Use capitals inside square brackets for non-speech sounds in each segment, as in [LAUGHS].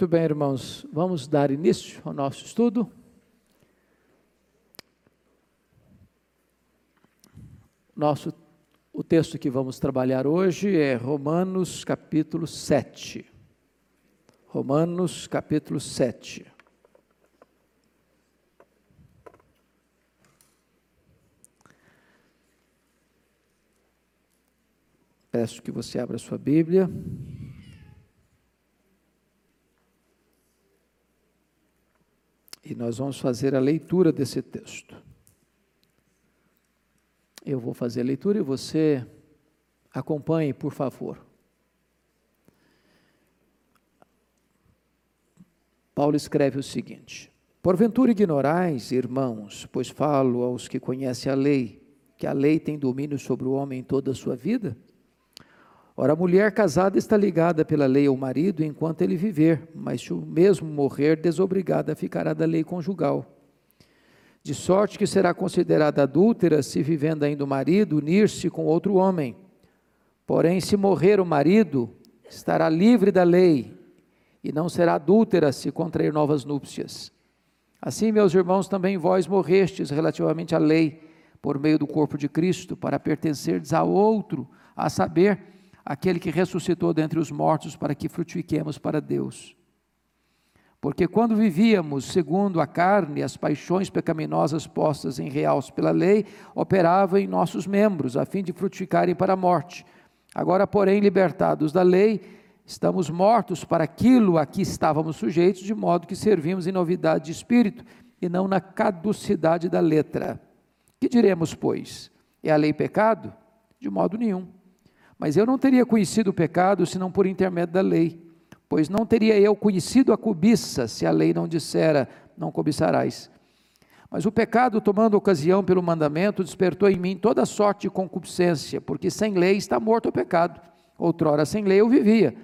Muito bem, irmãos, vamos dar início ao nosso estudo. Nosso, o texto que vamos trabalhar hoje é Romanos capítulo 7. Romanos capítulo 7. Peço que você abra sua Bíblia. E nós vamos fazer a leitura desse texto. Eu vou fazer a leitura e você acompanhe, por favor. Paulo escreve o seguinte: Porventura ignorais, irmãos, pois falo aos que conhecem a lei, que a lei tem domínio sobre o homem toda a sua vida? Ora, a mulher casada está ligada pela lei ao marido enquanto ele viver, mas se o mesmo morrer, desobrigada ficará da lei conjugal. De sorte que será considerada adúltera se vivendo ainda o marido unir-se com outro homem. Porém, se morrer o marido, estará livre da lei e não será adúltera se contrair novas núpcias. Assim, meus irmãos, também vós morrestes relativamente à lei, por meio do corpo de Cristo, para pertencerdes a outro, a saber, aquele que ressuscitou dentre os mortos para que frutifiquemos para Deus. Porque quando vivíamos segundo a carne, as paixões pecaminosas postas em real pela lei operavam em nossos membros, a fim de frutificarem para a morte. Agora, porém, libertados da lei, estamos mortos para aquilo a que estávamos sujeitos, de modo que servimos em novidade de espírito e não na caducidade da letra. Que diremos, pois? É a lei pecado? De modo nenhum mas eu não teria conhecido o pecado senão por intermédio da lei, pois não teria eu conhecido a cobiça se a lei não dissera: não cobiçarás. Mas o pecado, tomando ocasião pelo mandamento, despertou em mim toda sorte de concupiscência, porque sem lei está morto o pecado. Outrora, sem lei eu vivia,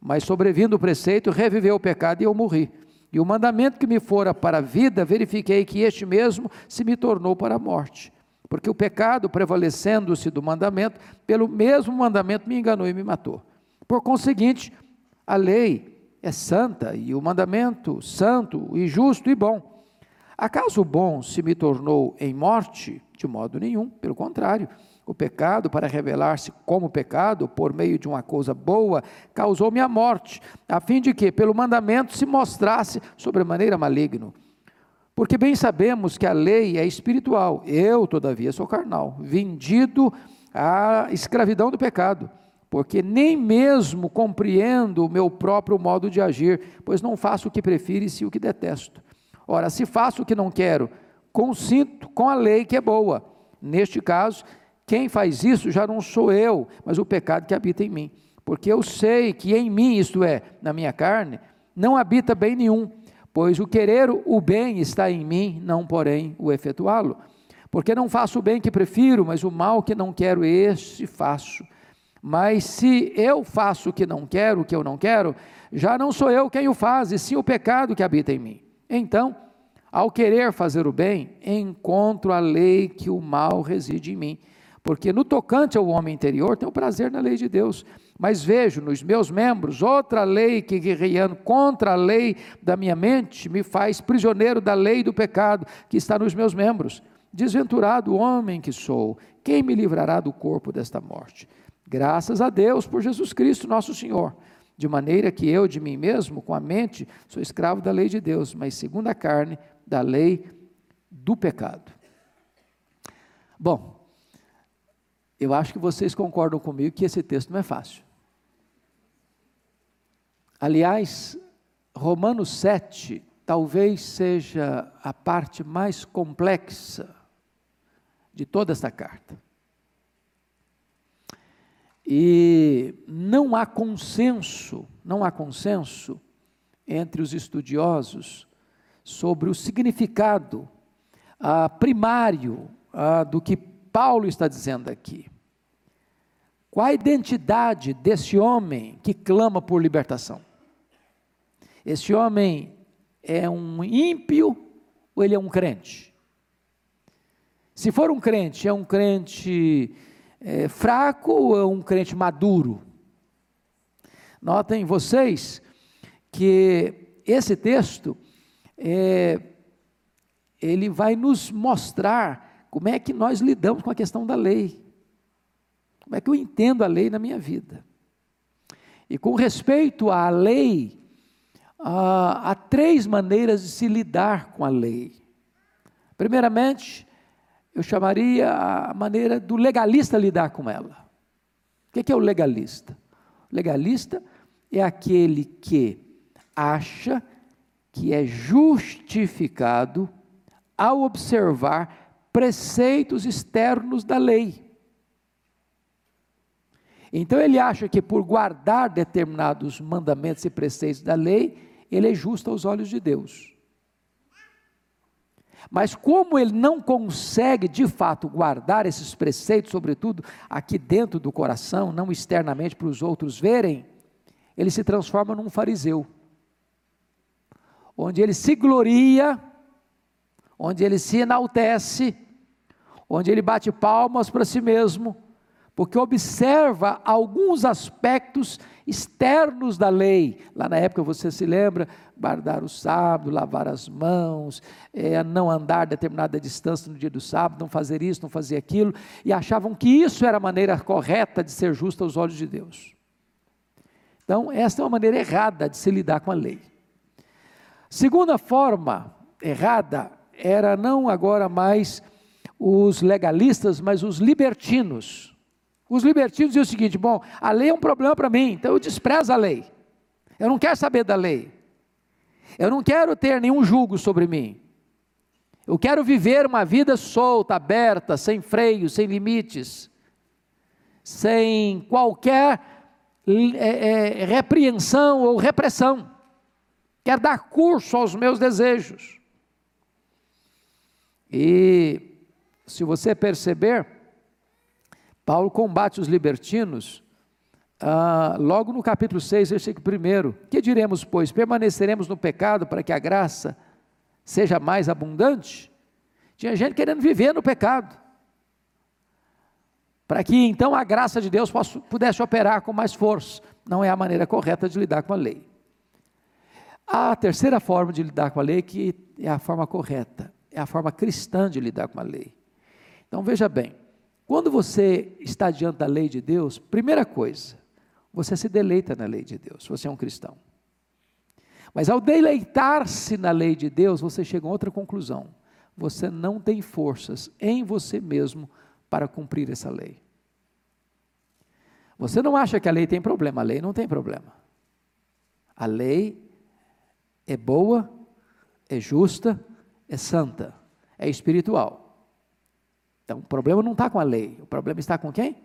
mas sobrevindo o preceito, reviveu o pecado e eu morri. E o mandamento que me fora para a vida, verifiquei que este mesmo se me tornou para a morte. Porque o pecado, prevalecendo-se do mandamento, pelo mesmo mandamento me enganou e me matou. Por conseguinte, a lei é santa e o mandamento santo e justo e bom. Acaso o bom se me tornou em morte? De modo nenhum, pelo contrário. O pecado, para revelar-se como pecado, por meio de uma coisa boa, causou-me a morte, a fim de que, pelo mandamento, se mostrasse sobremaneira maligno. Porque bem sabemos que a lei é espiritual, eu, todavia, sou carnal, vendido à escravidão do pecado, porque nem mesmo compreendo o meu próprio modo de agir, pois não faço o que prefiro e sim o que detesto. Ora, se faço o que não quero, consinto com a lei que é boa. Neste caso, quem faz isso já não sou eu, mas o pecado que habita em mim. Porque eu sei que em mim, isto é, na minha carne, não habita bem nenhum Pois o querer o bem está em mim, não porém o efetuá-lo. Porque não faço o bem que prefiro, mas o mal que não quero, este faço. Mas se eu faço o que não quero, o que eu não quero, já não sou eu quem o faz, e sim o pecado que habita em mim. Então, ao querer fazer o bem, encontro a lei que o mal reside em mim. Porque no tocante ao homem interior, tenho prazer na lei de Deus mas vejo nos meus membros outra lei que, guerreando contra a lei da minha mente, me faz prisioneiro da lei do pecado que está nos meus membros. Desventurado homem que sou, quem me livrará do corpo desta morte? Graças a Deus por Jesus Cristo, nosso Senhor. De maneira que eu, de mim mesmo, com a mente, sou escravo da lei de Deus, mas segundo a carne, da lei do pecado. Bom, eu acho que vocês concordam comigo que esse texto não é fácil. Aliás, Romanos 7 talvez seja a parte mais complexa de toda esta carta. E não há consenso, não há consenso entre os estudiosos sobre o significado ah, primário ah, do que Paulo está dizendo aqui. Qual a identidade desse homem que clama por libertação? Esse homem é um ímpio ou ele é um crente? Se for um crente, é um crente é, fraco ou é um crente maduro? Notem vocês que esse texto é, ele vai nos mostrar como é que nós lidamos com a questão da lei. Como é que eu entendo a lei na minha vida. E com respeito à lei, há, há três maneiras de se lidar com a lei. Primeiramente, eu chamaria a maneira do legalista lidar com ela. O que é o legalista? O legalista é aquele que acha que é justificado ao observar preceitos externos da lei. Então ele acha que por guardar determinados mandamentos e preceitos da lei, ele é justo aos olhos de Deus. Mas como ele não consegue de fato guardar esses preceitos, sobretudo aqui dentro do coração, não externamente para os outros verem, ele se transforma num fariseu, onde ele se gloria onde ele se enaltece, onde ele bate palmas para si mesmo, porque observa alguns aspectos externos da lei. Lá na época, você se lembra, guardar o sábado, lavar as mãos, é, não andar determinada distância no dia do sábado, não fazer isso, não fazer aquilo, e achavam que isso era a maneira correta de ser justo aos olhos de Deus. Então, esta é uma maneira errada de se lidar com a lei. Segunda forma errada era não agora mais os legalistas, mas os libertinos. Os libertinos diziam o seguinte: bom, a lei é um problema para mim, então eu desprezo a lei. Eu não quero saber da lei. Eu não quero ter nenhum julgo sobre mim. Eu quero viver uma vida solta, aberta, sem freios, sem limites, sem qualquer é, é, repreensão ou repressão. Quero dar curso aos meus desejos. E se você perceber, Paulo combate os libertinos ah, logo no capítulo 6, versículo 1. Que diremos, pois? Permaneceremos no pecado para que a graça seja mais abundante? Tinha gente querendo viver no pecado. Para que então a graça de Deus pudesse operar com mais força. Não é a maneira correta de lidar com a lei. A terceira forma de lidar com a lei, que é a forma correta, é a forma cristã de lidar com a lei. Então veja bem, quando você está diante da lei de Deus, primeira coisa, você se deleita na lei de Deus, você é um cristão. Mas ao deleitar-se na lei de Deus, você chega a outra conclusão. Você não tem forças em você mesmo para cumprir essa lei. Você não acha que a lei tem problema, a lei não tem problema. A lei é boa, é justa, é santa, é espiritual. Então o problema não está com a lei, o problema está com quem?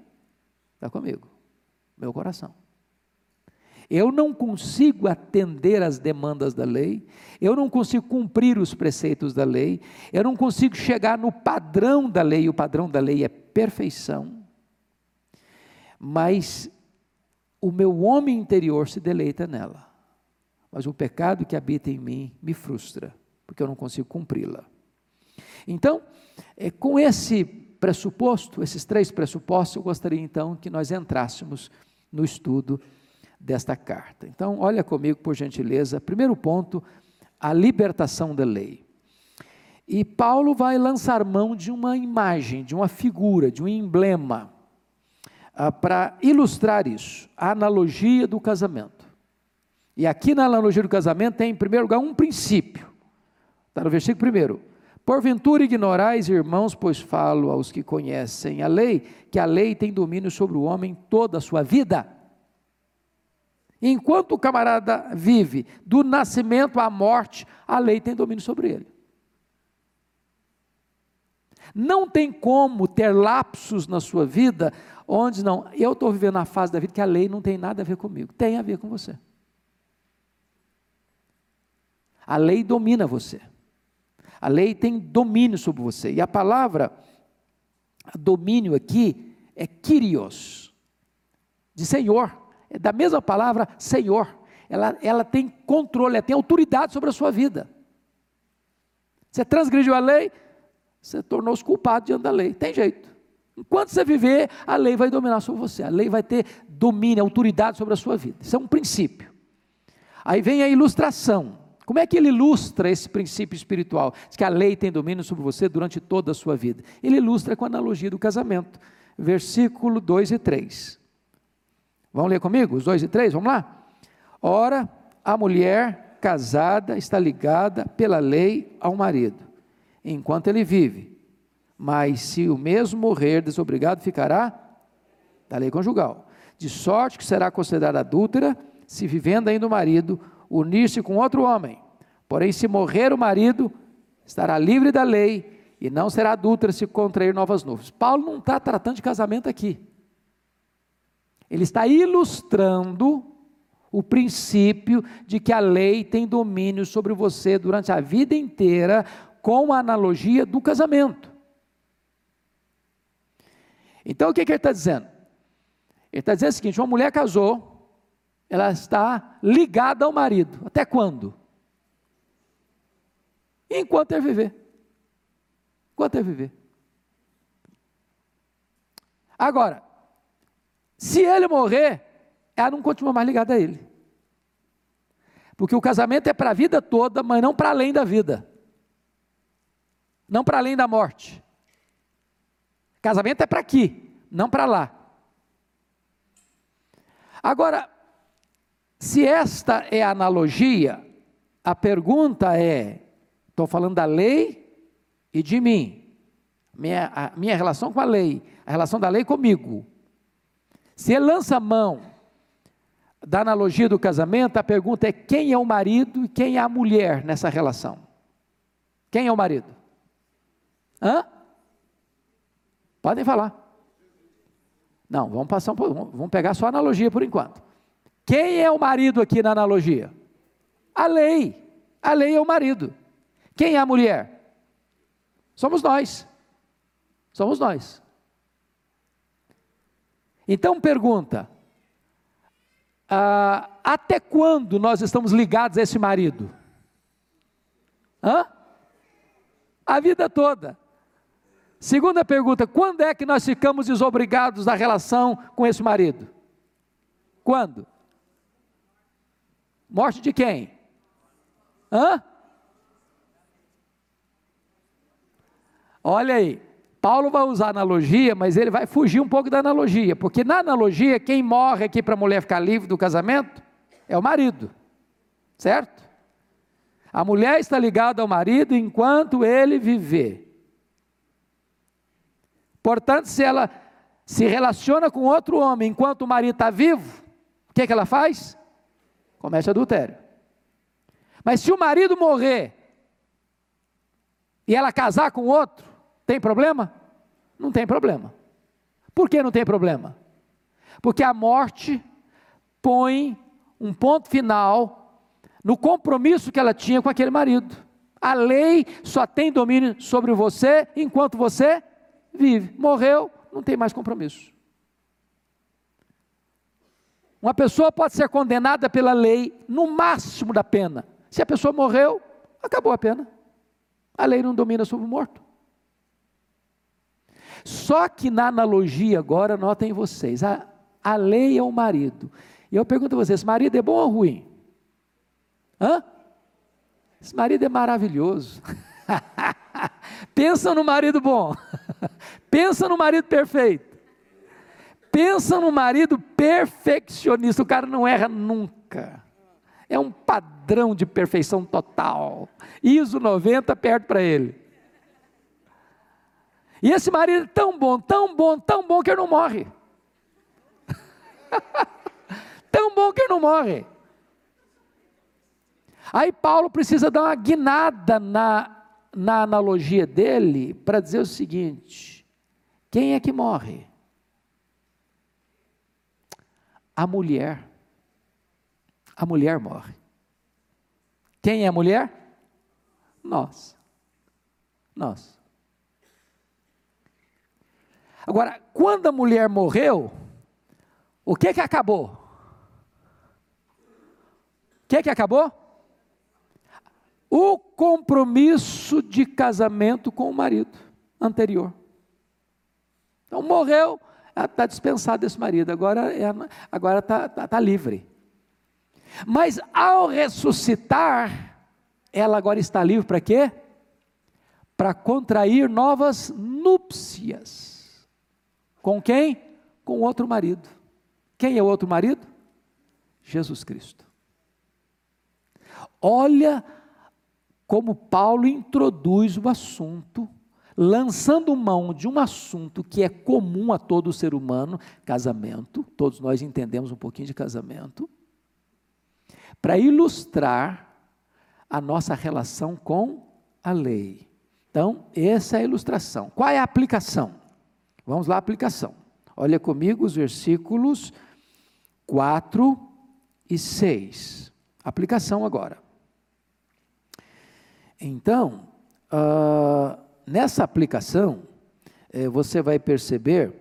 Está comigo, meu coração. Eu não consigo atender às demandas da lei, eu não consigo cumprir os preceitos da lei, eu não consigo chegar no padrão da lei, o padrão da lei é perfeição, mas o meu homem interior se deleita nela, mas o pecado que habita em mim me frustra porque eu não consigo cumpri-la. Então, é, com esse pressuposto, esses três pressupostos, eu gostaria então que nós entrássemos no estudo desta carta. Então, olha comigo, por gentileza, primeiro ponto, a libertação da lei. E Paulo vai lançar mão de uma imagem, de uma figura, de um emblema, ah, para ilustrar isso, a analogia do casamento. E aqui na analogia do casamento tem, em primeiro lugar, um princípio. Está no versículo 1. Porventura ignorais, irmãos, pois falo aos que conhecem a lei, que a lei tem domínio sobre o homem toda a sua vida. Enquanto o camarada vive do nascimento à morte, a lei tem domínio sobre ele. Não tem como ter lapsos na sua vida onde não, eu estou vivendo a fase da vida que a lei não tem nada a ver comigo, tem a ver com você. A lei domina você. A lei tem domínio sobre você. E a palavra domínio aqui é Kyrios, de Senhor. É da mesma palavra Senhor. Ela, ela tem controle, ela tem autoridade sobre a sua vida. Você transgrediu a lei, você tornou-se culpado diante da lei. Tem jeito. Enquanto você viver, a lei vai dominar sobre você. A lei vai ter domínio, autoridade sobre a sua vida. Isso é um princípio. Aí vem a ilustração. Como é que ele ilustra esse princípio espiritual? Diz que a lei tem domínio sobre você durante toda a sua vida. Ele ilustra com a analogia do casamento. Versículo 2 e 3. Vamos ler comigo? Os 2 e 3, vamos lá? Ora, a mulher casada está ligada pela lei ao marido, enquanto ele vive. Mas se o mesmo morrer, desobrigado ficará da lei conjugal. De sorte que será considerada adúltera se vivendo ainda o marido unir-se com outro homem. Porém, se morrer o marido, estará livre da lei e não será adúltera se contrair novas nuvens. Paulo não está tratando de casamento aqui. Ele está ilustrando o princípio de que a lei tem domínio sobre você durante a vida inteira, com a analogia do casamento. Então, o que, que ele está dizendo? Ele está dizendo o seguinte: uma mulher casou, ela está ligada ao marido. Até quando? Enquanto ele viver. Enquanto ele viver. Agora, se ele morrer, ela não continua mais ligada a ele. Porque o casamento é para a vida toda, mas não para além da vida. Não para além da morte. Casamento é para aqui, não para lá. Agora, se esta é a analogia, a pergunta é: estou falando da lei e de mim, minha, a minha relação com a lei, a relação da lei comigo. Se ele lança a mão da analogia do casamento, a pergunta é: quem é o marido e quem é a mulher nessa relação? Quem é o marido? Hã? Podem falar. Não, vamos passar um, vamos pegar só a analogia por enquanto. Quem é o marido aqui na analogia? A lei. A lei é o marido. Quem é a mulher? Somos nós. Somos nós. Então pergunta: ah, até quando nós estamos ligados a esse marido? Hã? A vida toda. Segunda pergunta: quando é que nós ficamos desobrigados da relação com esse marido? Quando? Morte de quem? Hã? Olha aí, Paulo vai usar analogia, mas ele vai fugir um pouco da analogia, porque na analogia, quem morre aqui para a mulher ficar livre do casamento é o marido, certo? A mulher está ligada ao marido enquanto ele viver. Portanto, se ela se relaciona com outro homem enquanto o marido está vivo, o que, é que ela faz? Comete adultério. Mas se o marido morrer e ela casar com outro, tem problema? Não tem problema. Por que não tem problema? Porque a morte põe um ponto final no compromisso que ela tinha com aquele marido. A lei só tem domínio sobre você enquanto você vive. Morreu, não tem mais compromisso. Uma pessoa pode ser condenada pela lei no máximo da pena. Se a pessoa morreu, acabou a pena. A lei não domina sobre o morto. Só que na analogia agora, notem vocês, a, a lei é o marido. E eu pergunto a vocês, marido é bom ou ruim? Hã? Esse marido é maravilhoso. [LAUGHS] Pensa no marido bom. [LAUGHS] Pensa no marido perfeito. Pensa no marido perfeccionista, o cara não erra nunca. É um padrão de perfeição total. ISO 90 perto para ele. E esse marido é tão bom, tão bom, tão bom que ele não morre. [LAUGHS] tão bom que ele não morre. Aí Paulo precisa dar uma guinada na, na analogia dele para dizer o seguinte: quem é que morre? A mulher. A mulher morre. Quem é a mulher? Nós. Nós. Agora, quando a mulher morreu, o que que acabou? O que que acabou? O compromisso de casamento com o marido anterior. Então morreu, está dispensado desse marido, agora está agora tá, tá, tá livre. Mas ao ressuscitar, ela agora está livre para quê? Para contrair novas núpcias. Com quem? Com outro marido. Quem é o outro marido? Jesus Cristo. Olha como Paulo introduz o assunto, lançando mão de um assunto que é comum a todo ser humano, casamento, todos nós entendemos um pouquinho de casamento, para ilustrar a nossa relação com a lei. Então, essa é a ilustração. Qual é a aplicação? Vamos lá, aplicação. Olha comigo os versículos 4 e 6. Aplicação agora. Então, uh, nessa aplicação, eh, você vai perceber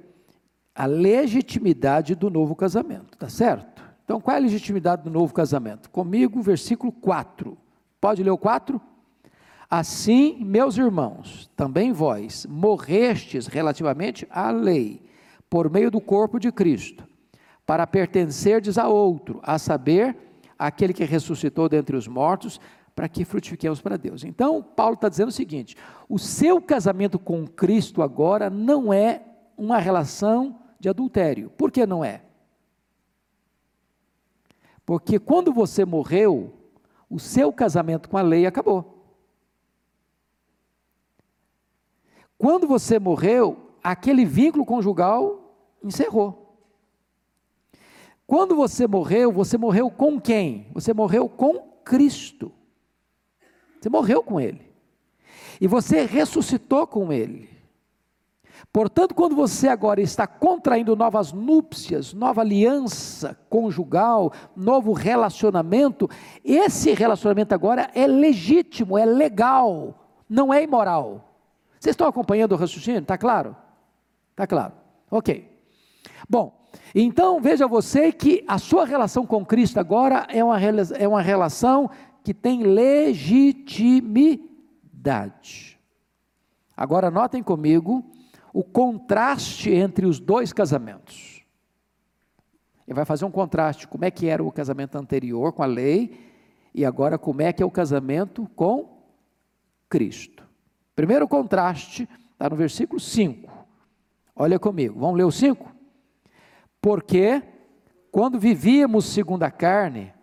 a legitimidade do novo casamento, tá certo? Então, qual é a legitimidade do novo casamento? Comigo, versículo 4. Pode ler o 4? Assim, meus irmãos, também vós morrestes relativamente à lei, por meio do corpo de Cristo, para pertencerdes a outro, a saber, aquele que ressuscitou dentre os mortos, para que frutifiquemos para Deus. Então, Paulo está dizendo o seguinte: o seu casamento com Cristo agora não é uma relação de adultério. Por que não é? Porque quando você morreu, o seu casamento com a lei acabou. Quando você morreu, aquele vínculo conjugal encerrou. Quando você morreu, você morreu com quem? Você morreu com Cristo. Você morreu com Ele. E você ressuscitou com Ele. Portanto, quando você agora está contraindo novas núpcias, nova aliança conjugal, novo relacionamento, esse relacionamento agora é legítimo, é legal, não é imoral. Vocês estão acompanhando o raciocínio? Está claro? Está claro. Ok. Bom, então veja você que a sua relação com Cristo agora é uma, é uma relação que tem legitimidade. Agora notem comigo o contraste entre os dois casamentos. Ele vai fazer um contraste, como é que era o casamento anterior com a lei e agora como é que é o casamento com Cristo. Primeiro contraste está no versículo 5. Olha comigo, vamos ler o 5? Porque quando vivíamos segundo a carne,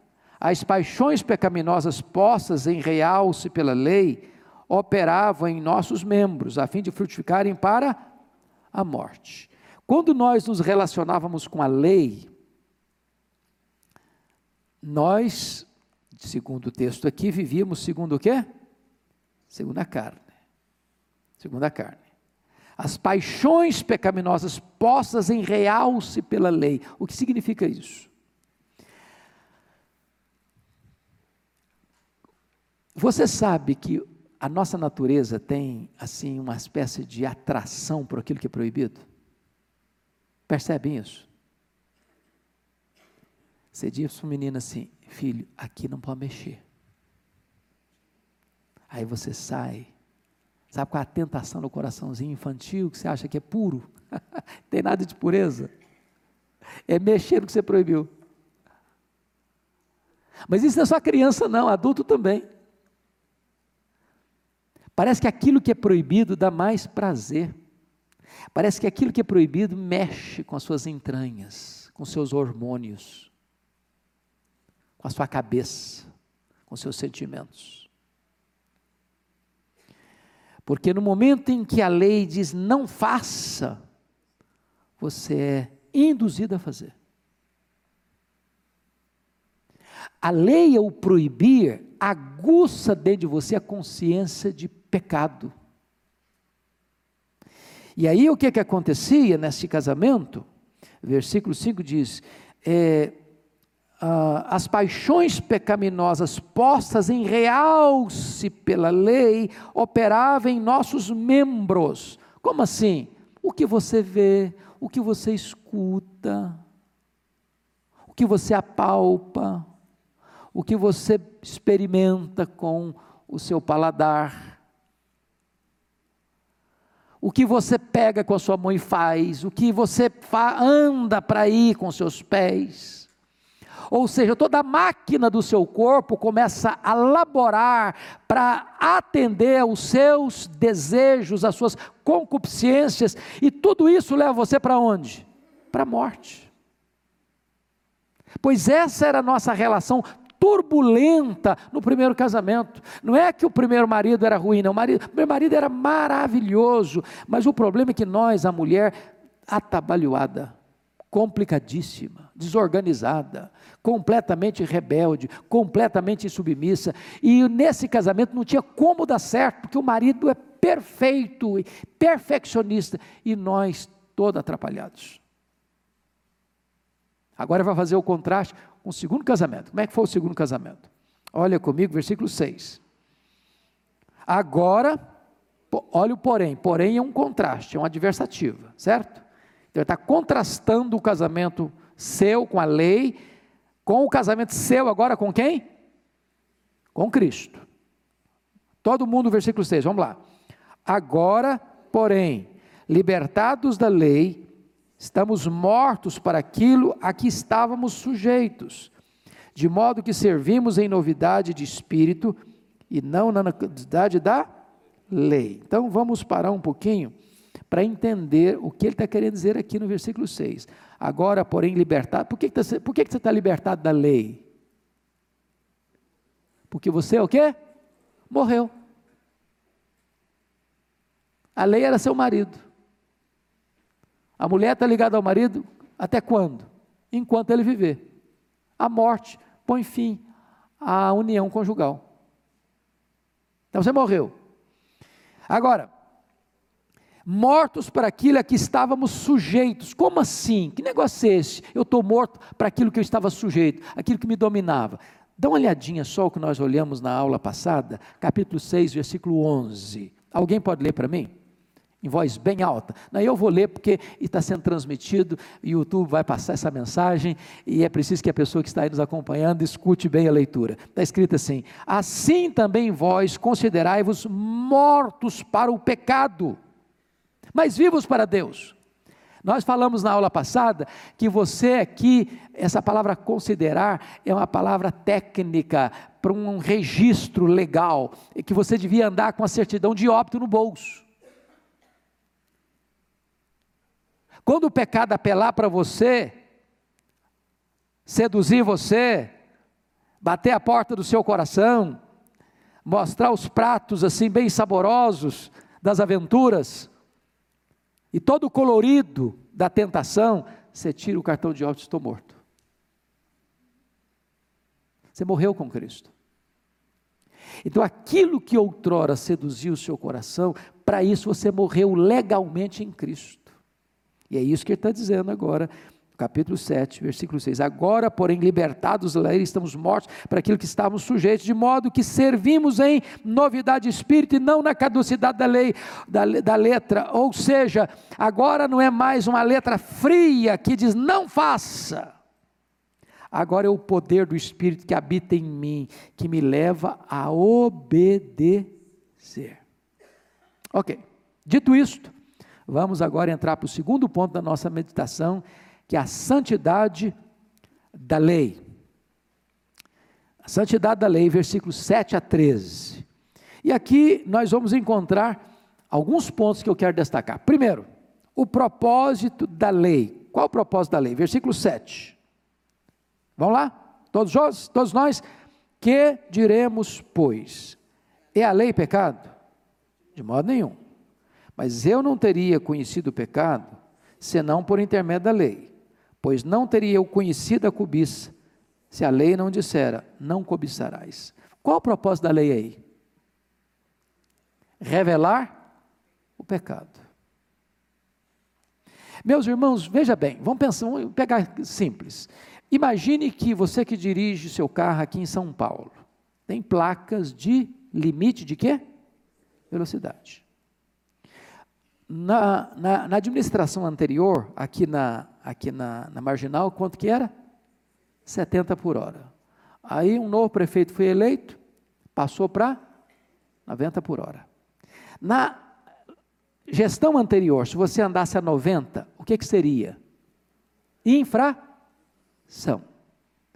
as paixões pecaminosas postas em realce pela lei operavam em nossos membros, a fim de frutificarem para a morte. Quando nós nos relacionávamos com a lei, nós, segundo o texto aqui, vivíamos segundo o quê? Segundo a carne segundo a carne. As paixões pecaminosas postas em realce pela lei. O que significa isso? Você sabe que a nossa natureza tem assim uma espécie de atração por aquilo que é proibido? Percebem isso? Você diz para o menino assim, filho, aqui não pode mexer. Aí você sai Sabe qual é a tentação no coraçãozinho infantil que você acha que é puro? [LAUGHS] Tem nada de pureza. É mexer no que você proibiu. Mas isso não é só criança, não, adulto também. Parece que aquilo que é proibido dá mais prazer. Parece que aquilo que é proibido mexe com as suas entranhas, com seus hormônios, com a sua cabeça, com seus sentimentos. Porque no momento em que a lei diz não faça, você é induzido a fazer. A lei, ao proibir, aguça dentro de você a consciência de pecado. E aí o que, que acontecia nesse casamento? Versículo 5 diz: é, ah, as paixões pecaminosas postas em realce pela lei operavam em nossos membros. Como assim? O que você vê, o que você escuta, o que você apalpa, o que você experimenta com o seu paladar, o que você pega com a sua mão e faz, o que você anda para ir com seus pés Ou seja, toda a máquina do seu corpo começa a laborar para atender aos seus desejos, às suas concupiscências, e tudo isso leva você para onde? Para a morte. Pois essa era a nossa relação turbulenta no primeiro casamento. Não é que o primeiro marido era ruim, não. O, marido, o primeiro marido era maravilhoso, mas o problema é que nós, a mulher, atabalhoada, complicadíssima, desorganizada, completamente rebelde, completamente submissa, e nesse casamento não tinha como dar certo, porque o marido é perfeito, perfeccionista, e nós todos atrapalhados. Agora vai fazer o contraste com o segundo casamento. Como é que foi o segundo casamento? Olha comigo, versículo 6. Agora, olha o porém. Porém é um contraste, é uma adversativa, certo? Então ele está contrastando o casamento seu com a lei, com o casamento seu agora com quem? Com Cristo. Todo mundo, versículo 6, vamos lá. Agora, porém, libertados da lei, Estamos mortos para aquilo a que estávamos sujeitos, de modo que servimos em novidade de espírito e não na novidade da lei. Então vamos parar um pouquinho para entender o que ele está querendo dizer aqui no versículo 6. Agora, porém, libertado. Por que, que, tá, por que, que você está libertado da lei? Porque você é o quê? Morreu. A lei era seu marido. A mulher está ligada ao marido até quando? Enquanto ele viver. A morte põe fim à união conjugal. Então você morreu. Agora, mortos para aquilo a que estávamos sujeitos. Como assim? Que negócio é esse? Eu estou morto para aquilo que eu estava sujeito, aquilo que me dominava. Dá uma olhadinha só o que nós olhamos na aula passada, capítulo 6, versículo 11. Alguém pode ler para mim? Em voz bem alta. Não, eu vou ler porque está sendo transmitido, o YouTube vai passar essa mensagem e é preciso que a pessoa que está aí nos acompanhando escute bem a leitura. Está escrito assim: Assim também vós considerai-vos mortos para o pecado, mas vivos para Deus. Nós falamos na aula passada que você aqui, essa palavra considerar é uma palavra técnica para um registro legal, e que você devia andar com a certidão de óbito no bolso. Quando o pecado apelar para você, seduzir você, bater a porta do seu coração, mostrar os pratos assim bem saborosos das aventuras e todo o colorido da tentação, você tira o cartão de óbito, estou morto. Você morreu com Cristo. Então, aquilo que outrora seduziu o seu coração, para isso você morreu legalmente em Cristo. E é isso que ele está dizendo agora, capítulo 7, versículo 6. Agora, porém, libertados da lei, estamos mortos para aquilo que estávamos sujeitos, de modo que servimos em novidade de espírito e não na caducidade da lei, da, da letra. Ou seja, agora não é mais uma letra fria que diz não faça. Agora é o poder do Espírito que habita em mim, que me leva a obedecer. Ok, dito isto, Vamos agora entrar para o segundo ponto da nossa meditação, que é a santidade da lei. A santidade da lei, versículos 7 a 13. E aqui nós vamos encontrar alguns pontos que eu quero destacar. Primeiro, o propósito da lei. Qual o propósito da lei? Versículo 7. Vamos lá? Todos nós? Todos nós? Que diremos, pois? É a lei pecado? De modo nenhum. Mas eu não teria conhecido o pecado senão por intermédio da lei, pois não teria eu conhecido a cobiça se a lei não dissera, não cobiçarás. Qual o propósito da lei aí? Revelar o pecado. Meus irmãos, veja bem, vamos pensar, vamos pegar simples. Imagine que você que dirige seu carro aqui em São Paulo, tem placas de limite de quê? Velocidade. Na, na, na, administração anterior, aqui, na, aqui na, na Marginal, quanto que era? 70 por hora. Aí um novo prefeito foi eleito, passou para 90 por hora. Na gestão anterior, se você andasse a 90, o que, que seria? Infração.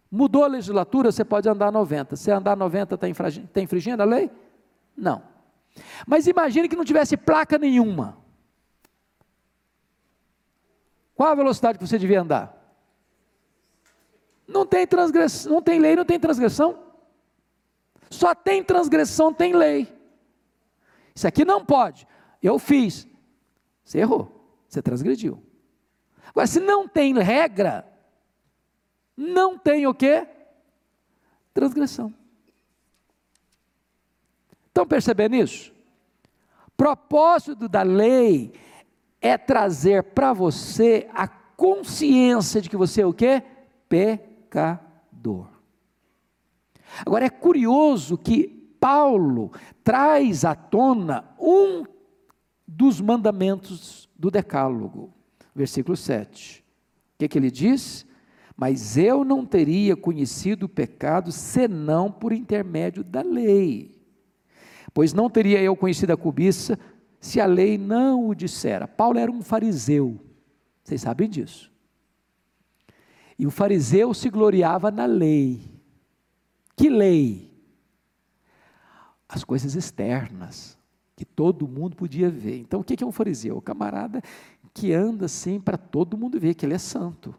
Mudou a legislatura, você pode andar 90. Se andar 90, está tá infringindo a lei? Não. Mas imagine que não tivesse placa nenhuma. Qual a velocidade que você devia andar? Não tem transgressão, não tem lei, não tem transgressão. Só tem transgressão, tem lei. Isso aqui não pode. Eu fiz. Você errou. Você transgrediu. Agora, se não tem regra, não tem o quê? Transgressão. Estão percebendo isso? Propósito da lei é trazer para você a consciência de que você é o quê? Pecador. Agora é curioso que Paulo traz à tona um dos mandamentos do Decálogo, versículo 7. O que, que ele diz? Mas eu não teria conhecido o pecado senão por intermédio da lei. Pois não teria eu conhecido a cobiça se a lei não o dissera. Paulo era um fariseu, vocês sabem disso. E o fariseu se gloriava na lei. Que lei? As coisas externas, que todo mundo podia ver. Então, o que é um fariseu? O camarada que anda assim para todo mundo ver que ele é santo.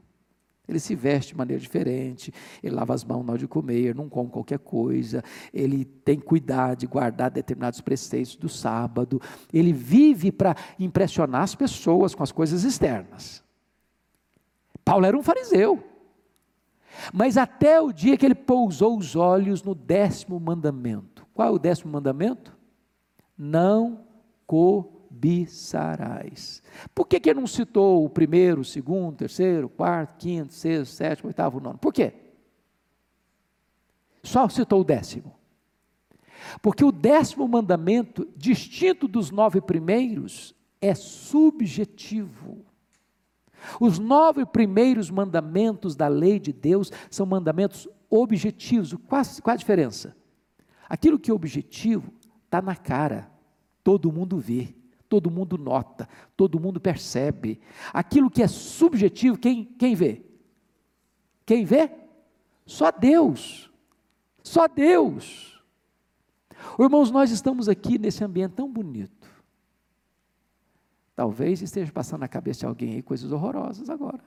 Ele se veste de maneira diferente, ele lava as mãos na hora de comer, não come qualquer coisa, ele tem cuidado de guardar determinados preceitos do sábado, ele vive para impressionar as pessoas com as coisas externas. Paulo era um fariseu, mas até o dia que ele pousou os olhos no décimo mandamento. Qual é o décimo mandamento? Não comer cobiçarás. Por que, que ele não citou o primeiro, o segundo, o terceiro, o quarto, quinto, sexto, sétimo, oitavo, nono? Por quê? Só citou o décimo. Porque o décimo mandamento, distinto dos nove primeiros, é subjetivo. Os nove primeiros mandamentos da lei de Deus são mandamentos objetivos. Qual, qual a diferença? Aquilo que é objetivo está na cara, todo mundo vê todo mundo nota, todo mundo percebe. Aquilo que é subjetivo, quem, quem vê? Quem vê? Só Deus. Só Deus. Irmãos, nós estamos aqui nesse ambiente tão bonito. Talvez esteja passando na cabeça de alguém aí coisas horrorosas agora.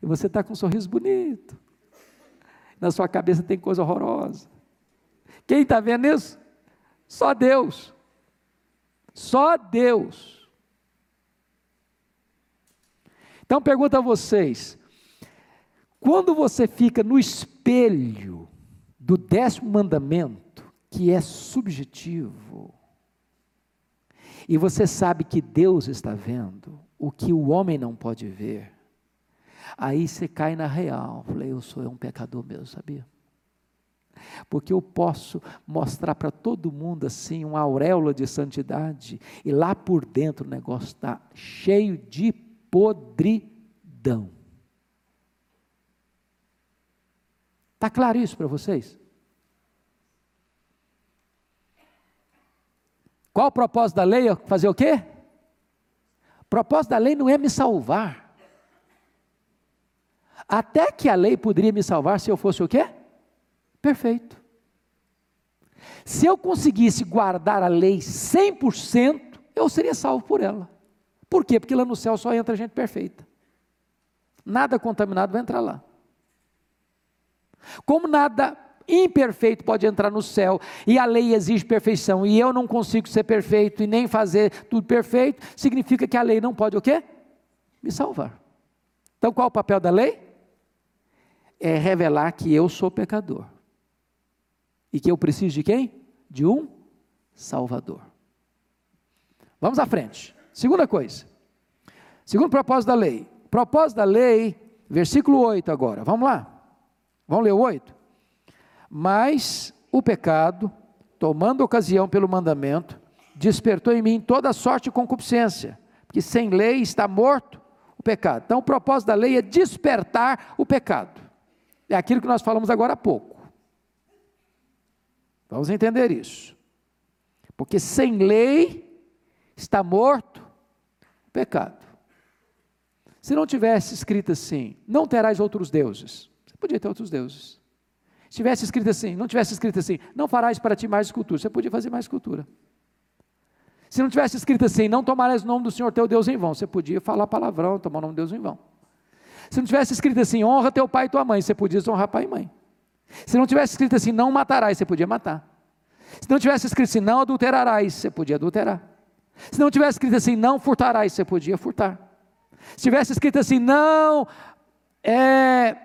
E você está com um sorriso bonito. Na sua cabeça tem coisa horrorosa. Quem está vendo isso? Só Deus. Só Deus. Então pergunto a vocês: quando você fica no espelho do décimo mandamento, que é subjetivo, e você sabe que Deus está vendo o que o homem não pode ver, aí você cai na real. Falei, eu sou um pecador mesmo, sabia? Porque eu posso mostrar para todo mundo assim uma auréola de santidade e lá por dentro o negócio está cheio de podridão. Está claro isso para vocês? Qual o propósito da lei? Fazer o quê? O propósito da lei não é me salvar. Até que a lei poderia me salvar se eu fosse o quê? Perfeito. Se eu conseguisse guardar a lei 100%, eu seria salvo por ela. Por quê? Porque lá no céu só entra gente perfeita. Nada contaminado vai entrar lá. Como nada imperfeito pode entrar no céu e a lei exige perfeição e eu não consigo ser perfeito e nem fazer tudo perfeito, significa que a lei não pode o quê? Me salvar. Então qual é o papel da lei? É revelar que eu sou pecador. E que eu preciso de quem? De um Salvador. Vamos à frente. Segunda coisa. Segundo propósito da lei. Propósito da lei, versículo 8 agora. Vamos lá. Vamos ler o 8? Mas o pecado, tomando ocasião pelo mandamento, despertou em mim toda sorte de concupiscência, porque sem lei está morto o pecado. Então, o propósito da lei é despertar o pecado. É aquilo que nós falamos agora há pouco. Vamos entender isso. Porque sem lei está morto o pecado. Se não tivesse escrito assim, não terás outros deuses, você podia ter outros deuses. Se tivesse escrito assim, não tivesse escrito assim, não farás para ti mais escultura, você podia fazer mais escultura. Se não tivesse escrito assim, não tomarás o nome do Senhor teu Deus em vão, você podia falar palavrão, tomar o nome de Deus em vão. Se não tivesse escrito assim, honra teu pai e tua mãe, você podia honrar pai e mãe. Se não tivesse escrito assim, não matarás, você podia matar. Se não tivesse escrito assim, não adulterarás, você podia adulterar. Se não tivesse escrito assim, não furtarás, você podia furtar. Se tivesse escrito assim, não é,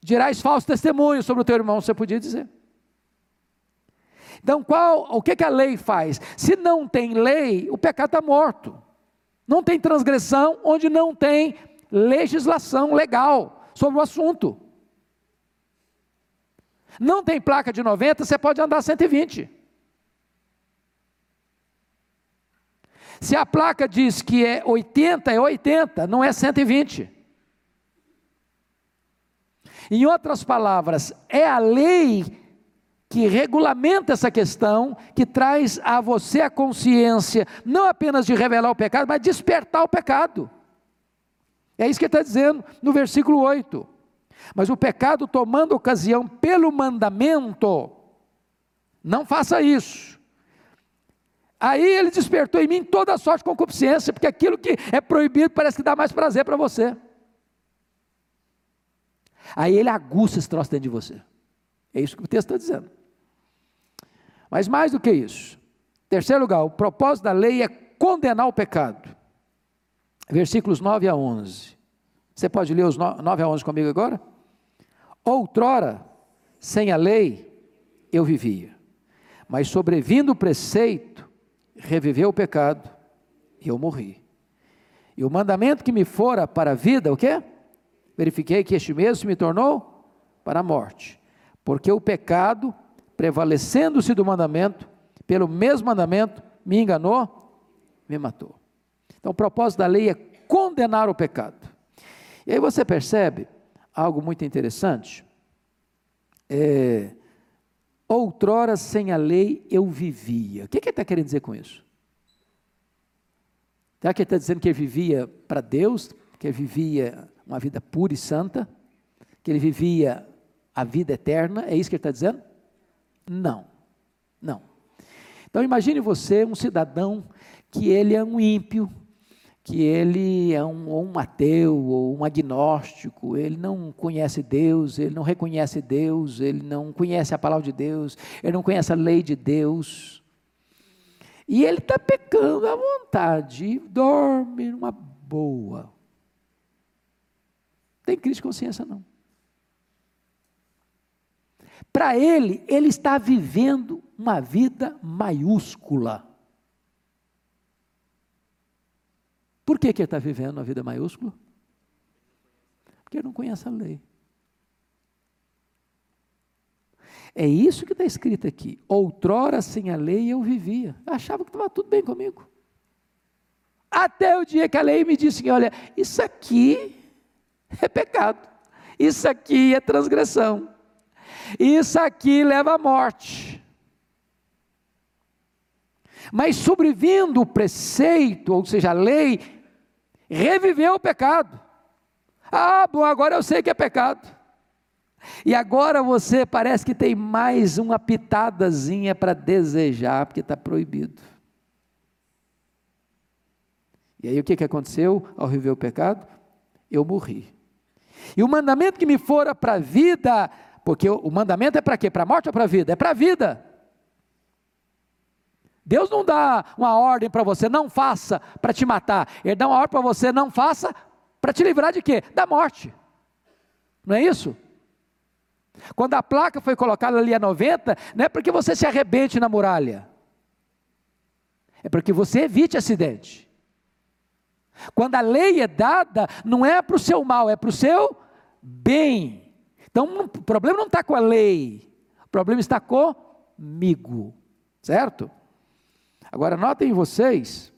dirás falso testemunho sobre o teu irmão, você podia dizer. Então, qual, o que, que a lei faz? Se não tem lei, o pecado está morto. Não tem transgressão onde não tem legislação legal sobre o assunto. Não tem placa de 90, você pode andar 120. Se a placa diz que é 80, é 80, não é 120. Em outras palavras, é a lei que regulamenta essa questão, que traz a você a consciência, não apenas de revelar o pecado, mas despertar o pecado. É isso que ele está dizendo no versículo 8. Mas o pecado tomando ocasião pelo mandamento, não faça isso. Aí ele despertou em mim toda a sorte de concupiscência, porque aquilo que é proibido parece que dá mais prazer para você. Aí ele aguça esse troço dentro de você. É isso que o texto está dizendo. Mas mais do que isso, terceiro lugar, o propósito da lei é condenar o pecado. Versículos 9 a 11. Você pode ler os 9 a 11 comigo agora? Outrora, sem a lei, eu vivia, mas sobrevindo o preceito, reviveu o pecado e eu morri. E o mandamento que me fora para a vida, o quê? Verifiquei que este mesmo se me tornou para a morte, porque o pecado prevalecendo-se do mandamento, pelo mesmo mandamento, me enganou, me matou. Então, o propósito da lei é condenar o pecado. E aí você percebe algo muito interessante. É, outrora sem a lei eu vivia. O que, que ele está querendo dizer com isso? Será que ele está dizendo que ele vivia para Deus, que ele vivia uma vida pura e santa, que ele vivia a vida eterna? É isso que ele está dizendo? Não, não. Então imagine você um cidadão que ele é um ímpio, que ele é um, ou um ateu ou um agnóstico, ele não conhece Deus, ele não reconhece Deus, ele não conhece a palavra de Deus, ele não conhece a lei de Deus. E ele está pecando à vontade, dorme numa boa. Tem crise de consciência, não. Para ele, ele está vivendo uma vida maiúscula. Por que, que ele está vivendo uma vida maiúscula? Porque ele não conhece a lei. É isso que está escrito aqui. Outrora sem a lei eu vivia. Eu achava que estava tudo bem comigo. Até o dia que a lei me disse: olha, isso aqui é pecado. Isso aqui é transgressão. Isso aqui leva à morte. Mas sobrevindo o preceito, ou seja, a lei, reviveu o pecado. Ah, bom, agora eu sei que é pecado. E agora você parece que tem mais uma pitadazinha para desejar, porque está proibido. E aí o que, que aconteceu ao reviver o pecado? Eu morri. E o mandamento que me fora para a vida porque o mandamento é para quê? Para a morte ou para a vida? É para a vida. Deus não dá uma ordem para você, não faça para te matar. Ele dá uma ordem para você, não faça para te livrar de quê? Da morte. Não é isso? Quando a placa foi colocada ali a 90, não é porque você se arrebente na muralha. É porque você evite acidente. Quando a lei é dada, não é para o seu mal, é para o seu bem. Então, o problema não está com a lei, o problema está comigo, certo? Agora, notem vocês,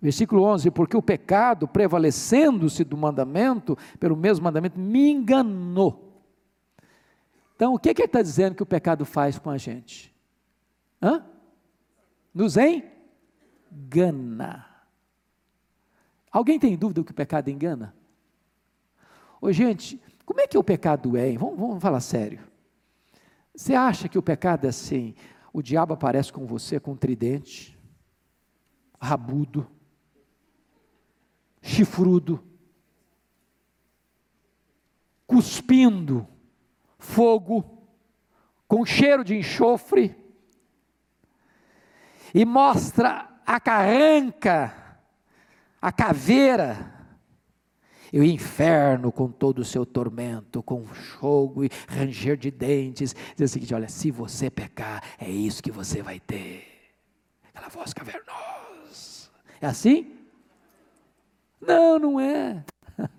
versículo 11: porque o pecado, prevalecendo-se do mandamento, pelo mesmo mandamento, me enganou. Então, o que, que ele está dizendo que o pecado faz com a gente? Hã? Nos engana. Alguém tem dúvida que o pecado engana? Ô, gente, como é que o pecado é? Vamos, vamos falar sério. Você acha que o pecado é assim? O diabo aparece com você com um tridente, rabudo, chifrudo, cuspindo fogo, com cheiro de enxofre, e mostra a carranca, a caveira, e o inferno com todo o seu tormento, com fogo e ranger de dentes, diz o seguinte: olha, se você pecar, é isso que você vai ter. Aquela voz cavernosa. É assim? Não, não é. [LAUGHS]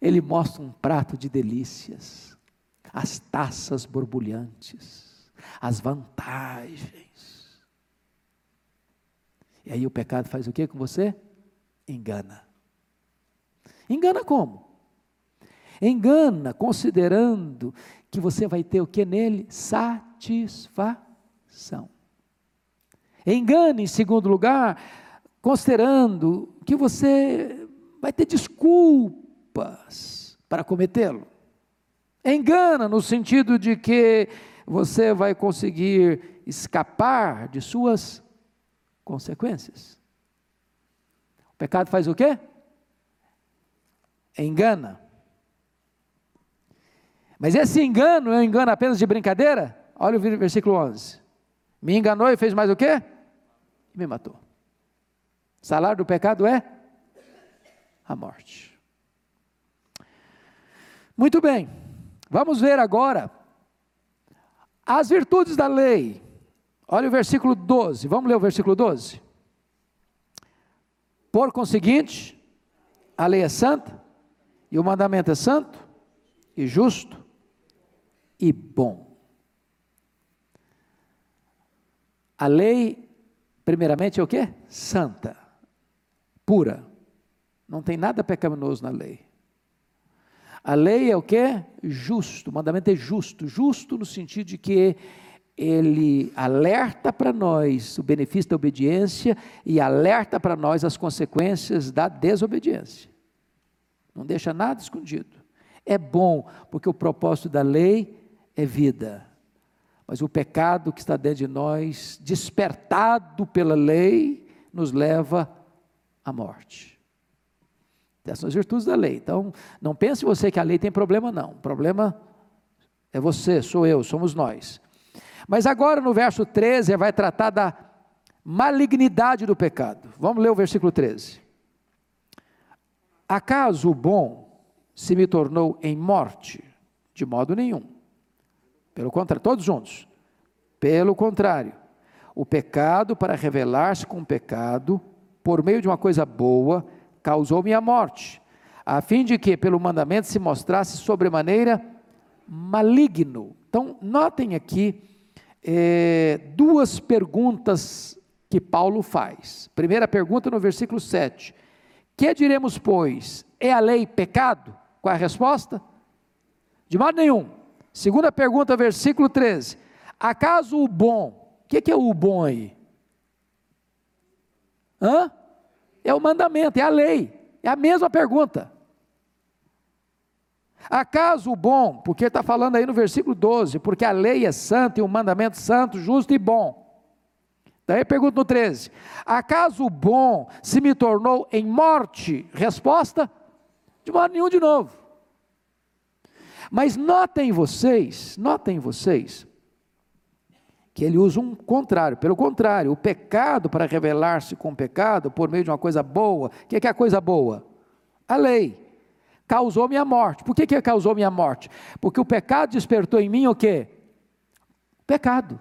Ele mostra um prato de delícias, as taças borbulhantes, as vantagens. E aí o pecado faz o que com você? Engana. Engana como? Engana considerando que você vai ter o que nele? Satisfação. Engana, em segundo lugar, considerando que você vai ter desculpas para cometê-lo. Engana no sentido de que você vai conseguir escapar de suas consequências. O pecado faz o quê? Engana. Mas esse engano é um engano apenas de brincadeira? Olha o versículo 11. Me enganou e fez mais o quê? E me matou. O salário do pecado é a morte. Muito bem, vamos ver agora as virtudes da lei. Olha o versículo 12, vamos ler o versículo 12. Por conseguinte, a lei é santa, e o mandamento é santo e justo e bom. A lei, primeiramente, é o que? Santa, pura. Não tem nada pecaminoso na lei. A lei é o que? Justo. O mandamento é justo. Justo no sentido de que ele alerta para nós o benefício da obediência e alerta para nós as consequências da desobediência não deixa nada escondido. É bom, porque o propósito da lei é vida. Mas o pecado que está dentro de nós, despertado pela lei, nos leva à morte. Essas são as virtudes da lei. Então, não pense você que a lei tem problema, não. O problema é você, sou eu, somos nós. Mas agora no verso 13 vai tratar da malignidade do pecado. Vamos ler o versículo 13. Acaso o bom se me tornou em morte? De modo nenhum. Pelo contrário, todos juntos. Pelo contrário, o pecado, para revelar-se com o pecado, por meio de uma coisa boa, causou-me a morte, a fim de que, pelo mandamento, se mostrasse sobremaneira maligno. Então, notem aqui é, duas perguntas que Paulo faz. Primeira pergunta no versículo 7 que diremos, pois? É a lei pecado? Qual é a resposta? De modo nenhum. Segunda pergunta, versículo 13. Acaso o bom, o que, que é o bom aí? Hã? É o mandamento, é a lei. É a mesma pergunta. Acaso o bom, porque está falando aí no versículo 12, porque a lei é santa e o mandamento santo, justo e bom. Daí pergunta no 13: Acaso o bom se me tornou em morte? Resposta: De modo nenhum de novo. Mas notem vocês, notem vocês, que ele usa um contrário. Pelo contrário, o pecado, para revelar-se com o pecado, por meio de uma coisa boa, o que é, é a coisa boa? A lei. Causou minha morte. Por que, que causou minha morte? Porque o pecado despertou em mim o quê? Pecado.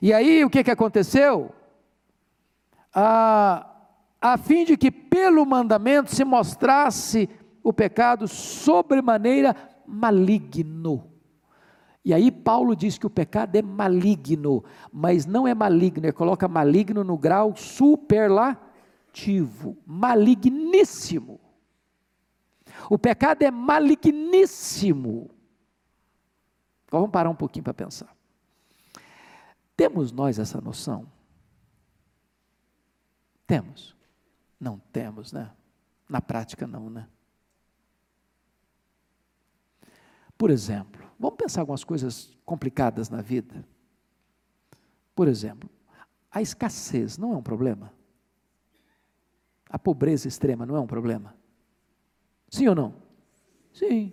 E aí o que, que aconteceu? Ah, a fim de que pelo mandamento se mostrasse o pecado sobremaneira maligno. E aí Paulo diz que o pecado é maligno, mas não é maligno, ele coloca maligno no grau superlativo, maligníssimo. O pecado é maligníssimo. vamos parar um pouquinho para pensar. Temos nós essa noção? Temos. Não temos, né? Na prática, não, né? Por exemplo, vamos pensar algumas coisas complicadas na vida. Por exemplo, a escassez não é um problema? A pobreza extrema não é um problema? Sim ou não? Sim.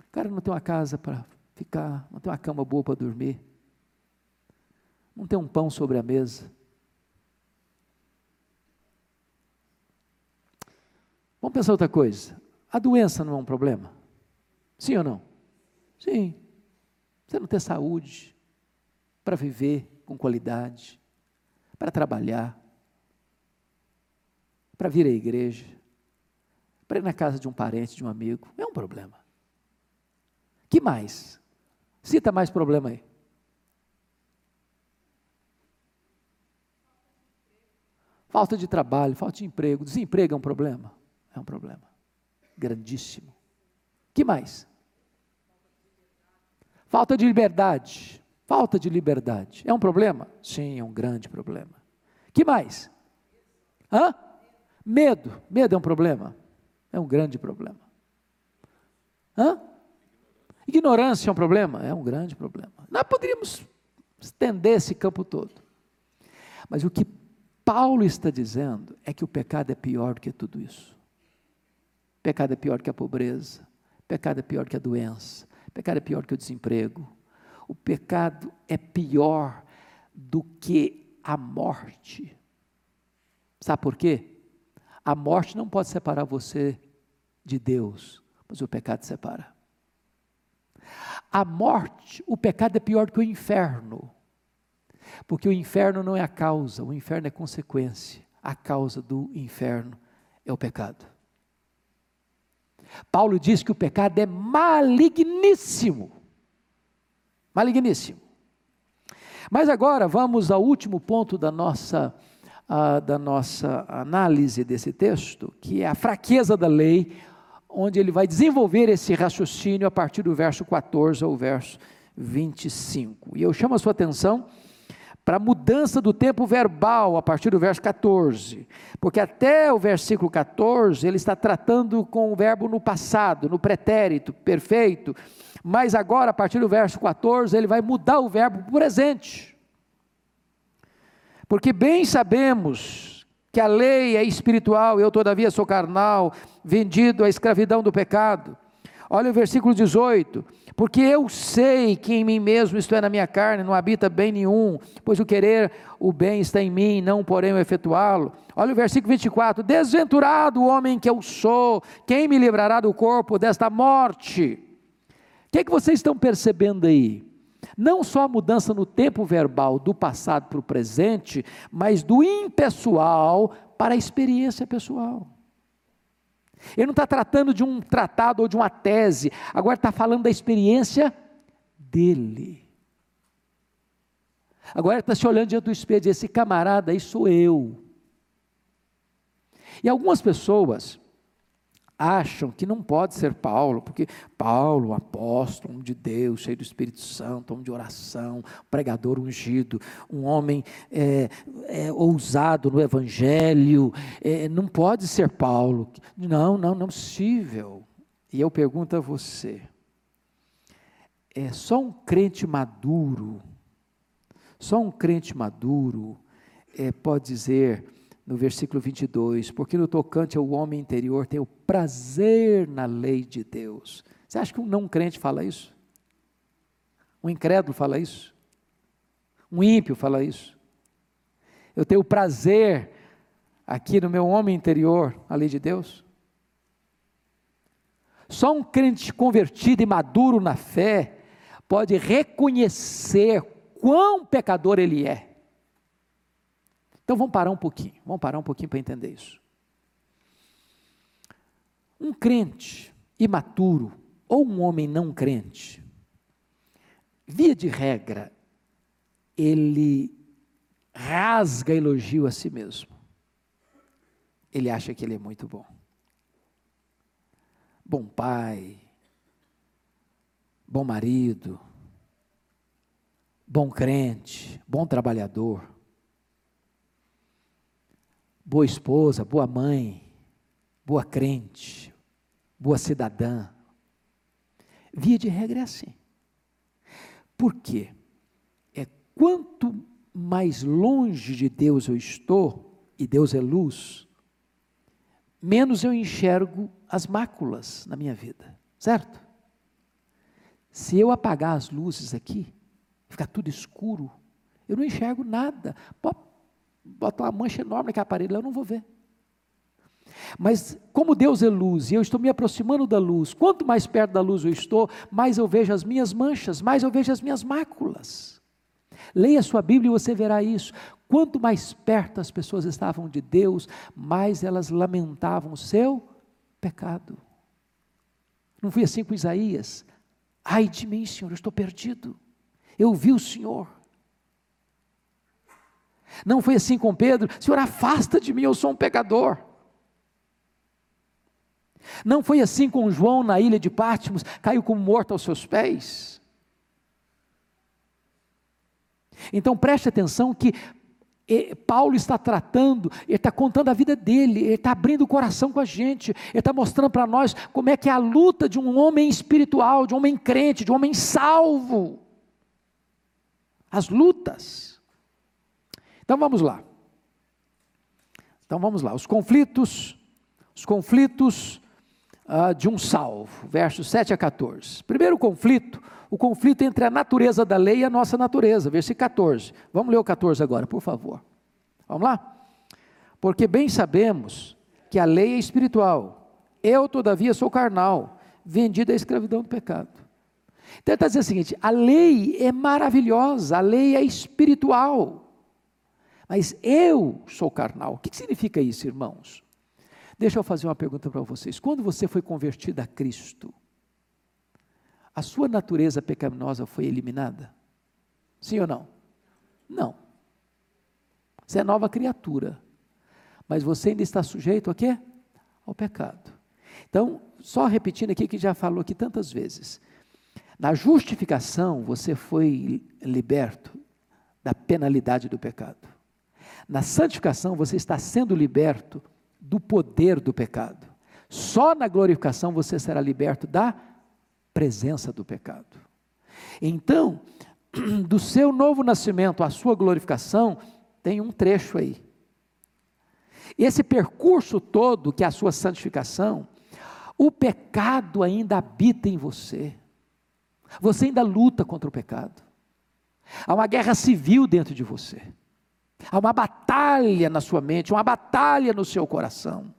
O cara não tem uma casa para ficar, não tem uma cama boa para dormir, não tem um pão sobre a mesa. Vamos pensar outra coisa. A doença não é um problema? Sim ou não? Sim. Você não ter saúde para viver com qualidade, para trabalhar, para vir à igreja, para ir na casa de um parente, de um amigo, é um problema. Que mais? Cita mais problema aí. Falta de trabalho, falta de emprego, desemprego é um problema? É um problema grandíssimo. Que mais? Falta de liberdade. Falta de liberdade. É um problema? Sim, é um grande problema. Que mais? Hã? Medo. Medo é um problema? É um grande problema. Hã? Ignorância é um problema? É um grande problema. Nós poderíamos estender esse campo todo. Mas o que Paulo está dizendo é que o pecado é pior do que tudo isso. Pecado é pior que a pobreza, pecado é pior que a doença, pecado é pior que o desemprego. O pecado é pior do que a morte. Sabe por quê? A morte não pode separar você de Deus, mas o pecado separa. A morte, o pecado é pior que o inferno. Porque o inferno não é a causa, o inferno é consequência. A causa do inferno é o pecado. Paulo diz que o pecado é maligníssimo. Maligníssimo. Mas agora vamos ao último ponto da nossa, uh, da nossa análise desse texto, que é a fraqueza da lei, onde ele vai desenvolver esse raciocínio a partir do verso 14 ao verso 25. E eu chamo a sua atenção para a mudança do tempo verbal a partir do verso 14, porque até o versículo 14 ele está tratando com o verbo no passado, no pretérito perfeito, mas agora a partir do verso 14 ele vai mudar o verbo para o presente. Porque bem sabemos que a lei é espiritual, eu todavia sou carnal, vendido à escravidão do pecado. Olha o versículo 18: Porque eu sei que em mim mesmo, isto é, na minha carne, não habita bem nenhum, pois o querer o bem está em mim, não porém o efetuá-lo. Olha o versículo 24: Desventurado o homem que eu sou, quem me livrará do corpo desta morte? O que, é que vocês estão percebendo aí? Não só a mudança no tempo verbal do passado para o presente, mas do impessoal para a experiência pessoal. Ele não está tratando de um tratado ou de uma tese, agora está falando da experiência dele. Agora está se olhando diante do espelho e esse camarada aí sou eu. E algumas pessoas acham que não pode ser Paulo, porque Paulo, apóstolo, homem de Deus, cheio do Espírito Santo, homem de oração, pregador ungido, um homem é, é, ousado no Evangelho, é, não pode ser Paulo. Não, não, não é possível. E eu pergunto a você: é só um crente maduro, só um crente maduro é, pode dizer no versículo 22, porque no tocante ao homem interior tem o prazer na lei de Deus. Você acha que um não crente fala isso? Um incrédulo fala isso? Um ímpio fala isso? Eu tenho prazer aqui no meu homem interior, a lei de Deus? Só um crente convertido e maduro na fé pode reconhecer quão pecador ele é então vamos parar um pouquinho, vamos parar um pouquinho para entender isso. Um crente imaturo ou um homem não crente, via de regra, ele rasga elogio a si mesmo. Ele acha que ele é muito bom. Bom pai, bom marido, bom crente, bom trabalhador boa esposa, boa mãe, boa crente, boa cidadã. Via de regra é assim. Por quê? É quanto mais longe de Deus eu estou, e Deus é luz, menos eu enxergo as máculas na minha vida, certo? Se eu apagar as luzes aqui, ficar tudo escuro, eu não enxergo nada. Bota uma mancha enorme naquele aparelho, eu não vou ver. Mas como Deus é luz e eu estou me aproximando da luz, quanto mais perto da luz eu estou, mais eu vejo as minhas manchas, mais eu vejo as minhas máculas. Leia sua Bíblia e você verá isso. Quanto mais perto as pessoas estavam de Deus, mais elas lamentavam o seu pecado. Não foi assim com Isaías? Ai de mim, Senhor, eu estou perdido. Eu vi o Senhor. Não foi assim com Pedro, Senhor, afasta de mim, eu sou um pecador. Não foi assim com João na ilha de Patmos, caiu como morto aos seus pés. Então preste atenção que Paulo está tratando, ele está contando a vida dele, ele está abrindo o coração com a gente, ele está mostrando para nós como é que é a luta de um homem espiritual, de um homem crente, de um homem salvo. As lutas. Então vamos lá. Então vamos lá. Os conflitos, os conflitos uh, de um salvo, versos 7 a 14. Primeiro conflito, o conflito entre a natureza da lei e a nossa natureza, versículo 14. Vamos ler o 14 agora, por favor. Vamos lá? Porque bem sabemos que a lei é espiritual, eu, todavia, sou carnal, vendido à escravidão do pecado. Então ele está dizendo o seguinte: a lei é maravilhosa, a lei é espiritual, mas eu sou carnal. O que significa isso, irmãos? Deixa eu fazer uma pergunta para vocês. Quando você foi convertido a Cristo, a sua natureza pecaminosa foi eliminada? Sim ou não? Não. Você é nova criatura. Mas você ainda está sujeito a quê? Ao pecado. Então, só repetindo aqui que já falou aqui tantas vezes. Na justificação, você foi liberto da penalidade do pecado. Na santificação, você está sendo liberto do poder do pecado. Só na glorificação você será liberto da presença do pecado. Então, [CLEARS THROAT] do seu novo nascimento à sua glorificação, tem um trecho aí. Esse percurso todo, que é a sua santificação, o pecado ainda habita em você. Você ainda luta contra o pecado. Há uma guerra civil dentro de você. Há uma batalha na sua mente, uma batalha no seu coração.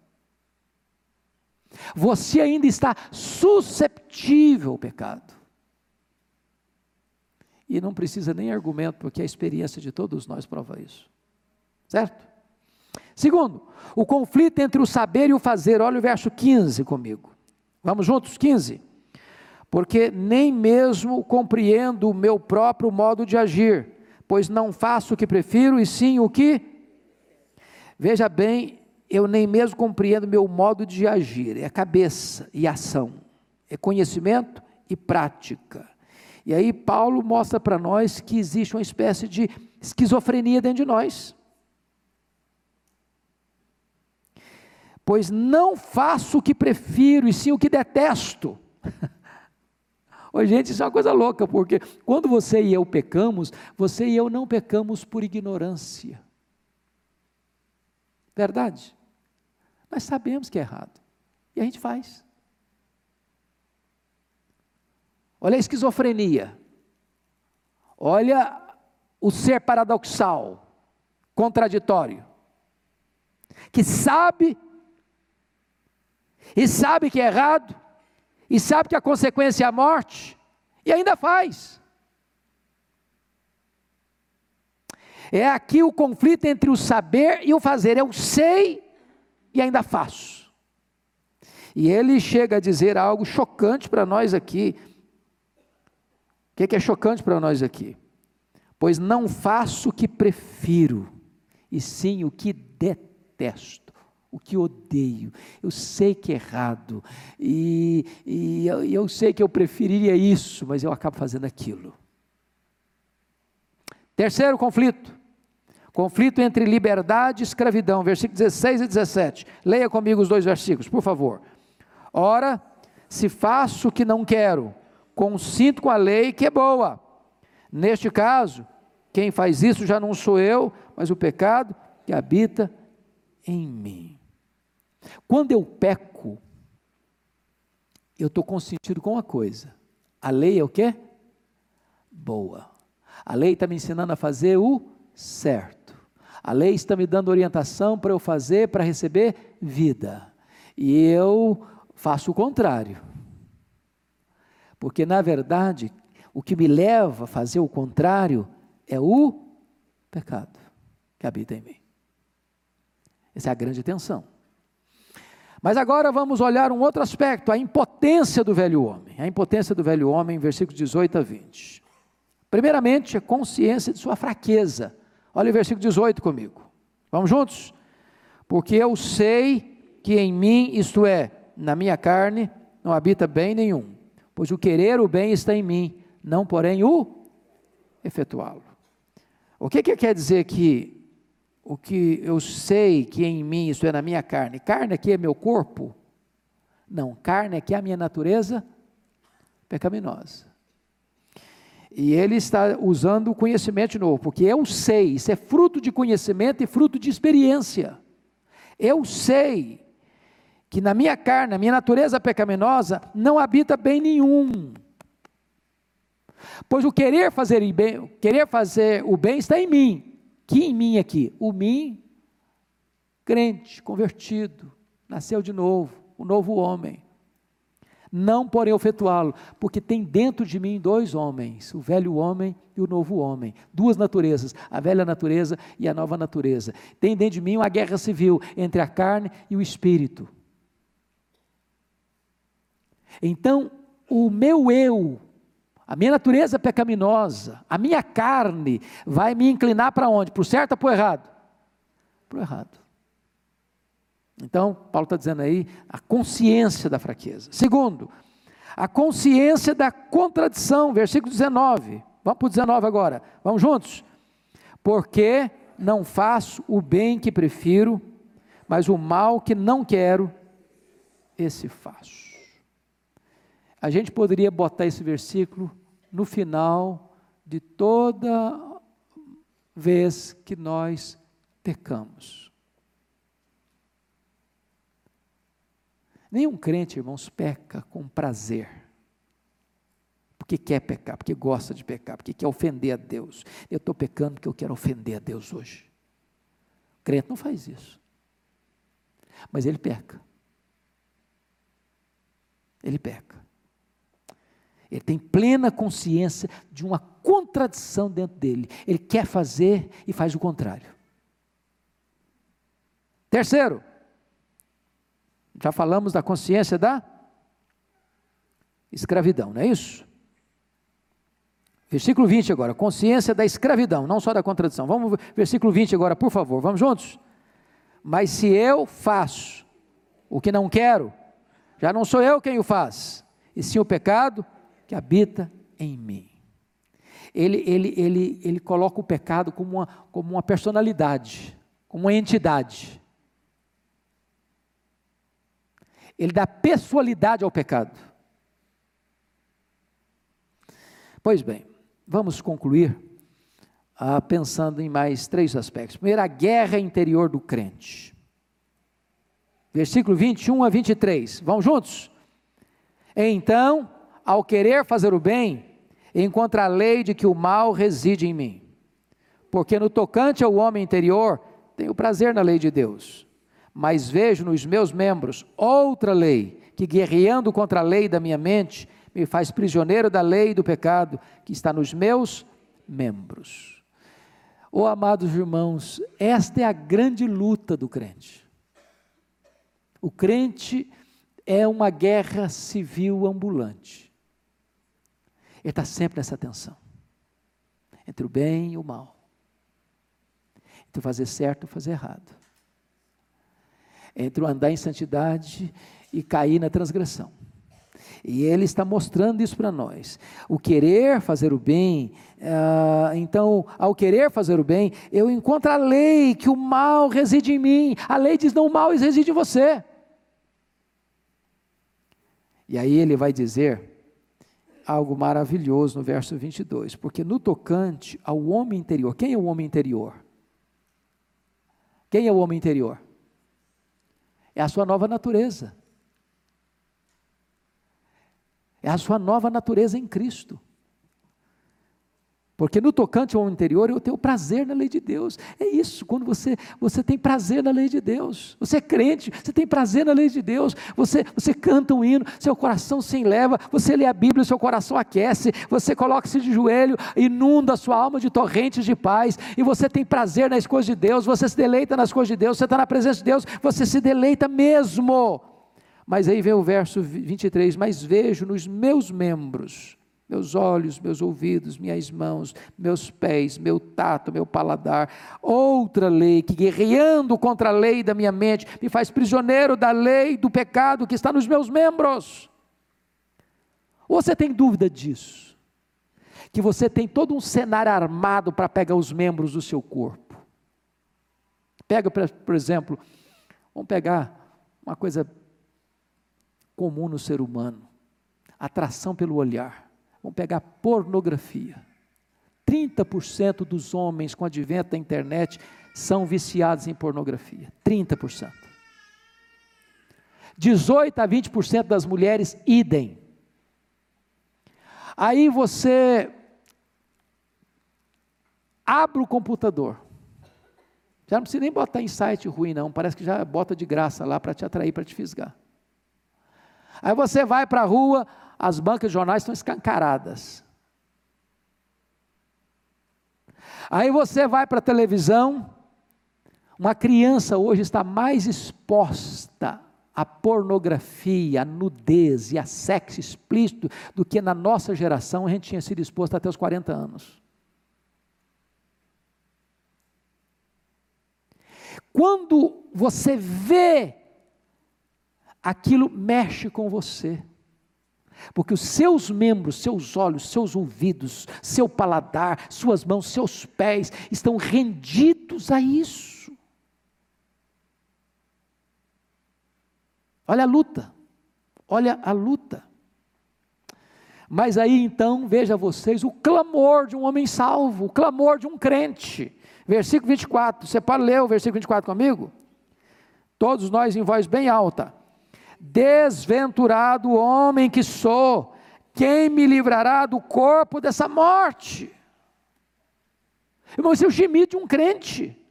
Você ainda está susceptível ao pecado. E não precisa nem argumento, porque a experiência de todos nós prova isso. Certo? Segundo, o conflito entre o saber e o fazer. Olha o verso 15 comigo. Vamos juntos? 15. Porque nem mesmo compreendo o meu próprio modo de agir pois não faço o que prefiro, e sim o que. Veja bem, eu nem mesmo compreendo meu modo de agir, é cabeça e ação, é conhecimento e prática. E aí Paulo mostra para nós que existe uma espécie de esquizofrenia dentro de nós. Pois não faço o que prefiro, e sim o que detesto. [LAUGHS] Ô, gente, isso é uma coisa louca, porque quando você e eu pecamos, você e eu não pecamos por ignorância. Verdade? Nós sabemos que é errado. E a gente faz. Olha a esquizofrenia. Olha o ser paradoxal, contraditório. Que sabe, e sabe que é errado, e sabe que a consequência é a morte, e ainda faz. É aqui o conflito entre o saber e o fazer. Eu sei e ainda faço. E ele chega a dizer algo chocante para nós aqui. O que é, que é chocante para nós aqui? Pois não faço o que prefiro, e sim o que detesto o que odeio. Eu sei que é errado, e, e eu, eu sei que eu preferiria isso, mas eu acabo fazendo aquilo. Terceiro conflito: Conflito entre liberdade e escravidão, versículos 16 e 17. Leia comigo os dois versículos, por favor. Ora, se faço o que não quero, consinto com a lei que é boa. Neste caso, quem faz isso já não sou eu, mas o pecado que habita em mim. Quando eu peco, eu estou consentido com uma coisa. A lei é o quê? Boa. A lei está me ensinando a fazer o certo. A lei está me dando orientação para eu fazer, para receber vida. E eu faço o contrário. Porque, na verdade, o que me leva a fazer o contrário é o pecado que habita em mim. Essa é a grande tensão. Mas agora vamos olhar um outro aspecto, a impotência do velho homem. A impotência do velho homem, versículos 18 a 20. Primeiramente, a consciência de sua fraqueza. Olha o versículo 18 comigo. Vamos juntos? Porque eu sei que em mim, isto é, na minha carne, não habita bem nenhum. Pois o querer o bem está em mim, não porém o efetuá-lo. O que, que quer dizer que o que eu sei que em mim, isso é na minha carne, carne aqui é meu corpo? Não, carne aqui é a minha natureza pecaminosa. E ele está usando o conhecimento novo, porque eu sei, isso é fruto de conhecimento e fruto de experiência. Eu sei que na minha carne, na minha natureza pecaminosa, não habita bem nenhum. Pois o querer fazer, bem, querer fazer o bem está em mim, que em mim aqui? O mim, crente, convertido, nasceu de novo, o novo homem. Não porém efetuá-lo, porque tem dentro de mim dois homens, o velho homem e o novo homem, duas naturezas, a velha natureza e a nova natureza. Tem dentro de mim uma guerra civil entre a carne e o espírito. Então, o meu eu a minha natureza pecaminosa, a minha carne, vai me inclinar para onde? Para o certo ou para o errado? Para o errado. Então, Paulo está dizendo aí a consciência da fraqueza. Segundo, a consciência da contradição, versículo 19. Vamos para o 19 agora. Vamos juntos? Porque não faço o bem que prefiro, mas o mal que não quero, esse faço. A gente poderia botar esse versículo no final de toda vez que nós pecamos. Nenhum crente, irmãos, peca com prazer. Porque quer pecar, porque gosta de pecar, porque quer ofender a Deus. Eu estou pecando porque eu quero ofender a Deus hoje. O crente não faz isso. Mas ele peca. Ele peca. Ele tem plena consciência de uma contradição dentro dele. Ele quer fazer e faz o contrário. Terceiro, já falamos da consciência da escravidão, não é isso? Versículo 20 agora, consciência da escravidão, não só da contradição. Vamos, versículo 20 agora, por favor, vamos juntos? Mas se eu faço o que não quero, já não sou eu quem o faz, e sim o pecado que habita em mim. Ele, ele, ele, ele coloca o pecado como uma, como uma personalidade, como uma entidade. Ele dá pessoalidade ao pecado. Pois bem, vamos concluir ah, pensando em mais três aspectos. Primeiro, a guerra interior do crente. Versículo 21 a 23. Vamos juntos? Então, ao querer fazer o bem, encontro a lei de que o mal reside em mim. Porque no tocante ao homem interior, tenho prazer na lei de Deus, mas vejo nos meus membros outra lei, que guerreando contra a lei da minha mente, me faz prisioneiro da lei do pecado que está nos meus membros. Oh, amados irmãos, esta é a grande luta do crente. O crente é uma guerra civil ambulante. Ele está sempre nessa tensão entre o bem e o mal, entre o fazer certo e fazer errado, entre o andar em santidade e cair na transgressão. E ele está mostrando isso para nós. O querer fazer o bem, uh, então, ao querer fazer o bem, eu encontro a lei que o mal reside em mim. A lei diz: não, o mal reside em você. E aí ele vai dizer algo maravilhoso no verso 22, porque no tocante ao homem interior, quem é o homem interior? Quem é o homem interior? É a sua nova natureza. É a sua nova natureza em Cristo. Porque no tocante ao interior eu tenho prazer na lei de Deus. É isso, quando você, você tem prazer na lei de Deus. Você é crente, você tem prazer na lei de Deus. Você, você canta um hino, seu coração se enleva. Você lê a Bíblia, seu coração aquece. Você coloca-se de joelho, inunda a sua alma de torrentes de paz. E você tem prazer nas coisas de Deus. Você se deleita nas coisas de Deus. Você está na presença de Deus. Você se deleita mesmo. Mas aí vem o verso 23: Mas vejo nos meus membros meus olhos, meus ouvidos, minhas mãos, meus pés, meu tato, meu paladar. Outra lei que, guerreando contra a lei da minha mente, me faz prisioneiro da lei do pecado que está nos meus membros. Ou você tem dúvida disso? Que você tem todo um cenário armado para pegar os membros do seu corpo. Pega, por exemplo, vamos pegar uma coisa comum no ser humano: atração pelo olhar. Vamos pegar pornografia. 30% dos homens com o advento da internet são viciados em pornografia. 30%. 18 a 20% das mulheres, idem. Aí você abre o computador. Já não precisa nem botar em site ruim, não. Parece que já bota de graça lá para te atrair, para te fisgar. Aí você vai para a rua, as bancas de jornais estão escancaradas. Aí você vai para a televisão, uma criança hoje está mais exposta à pornografia, à nudez e a sexo explícito do que na nossa geração a gente tinha sido exposto até os 40 anos. Quando você vê, aquilo mexe com você. Porque os seus membros, seus olhos, seus ouvidos, seu paladar, suas mãos, seus pés estão rendidos a isso. Olha a luta, olha a luta. Mas aí então, veja vocês, o clamor de um homem salvo, o clamor de um crente. Versículo 24, você pode ler o versículo 24 comigo? Todos nós em voz bem alta. Desventurado homem que sou, quem me livrará do corpo dessa morte? Irmão, esse é o gemido de um crente.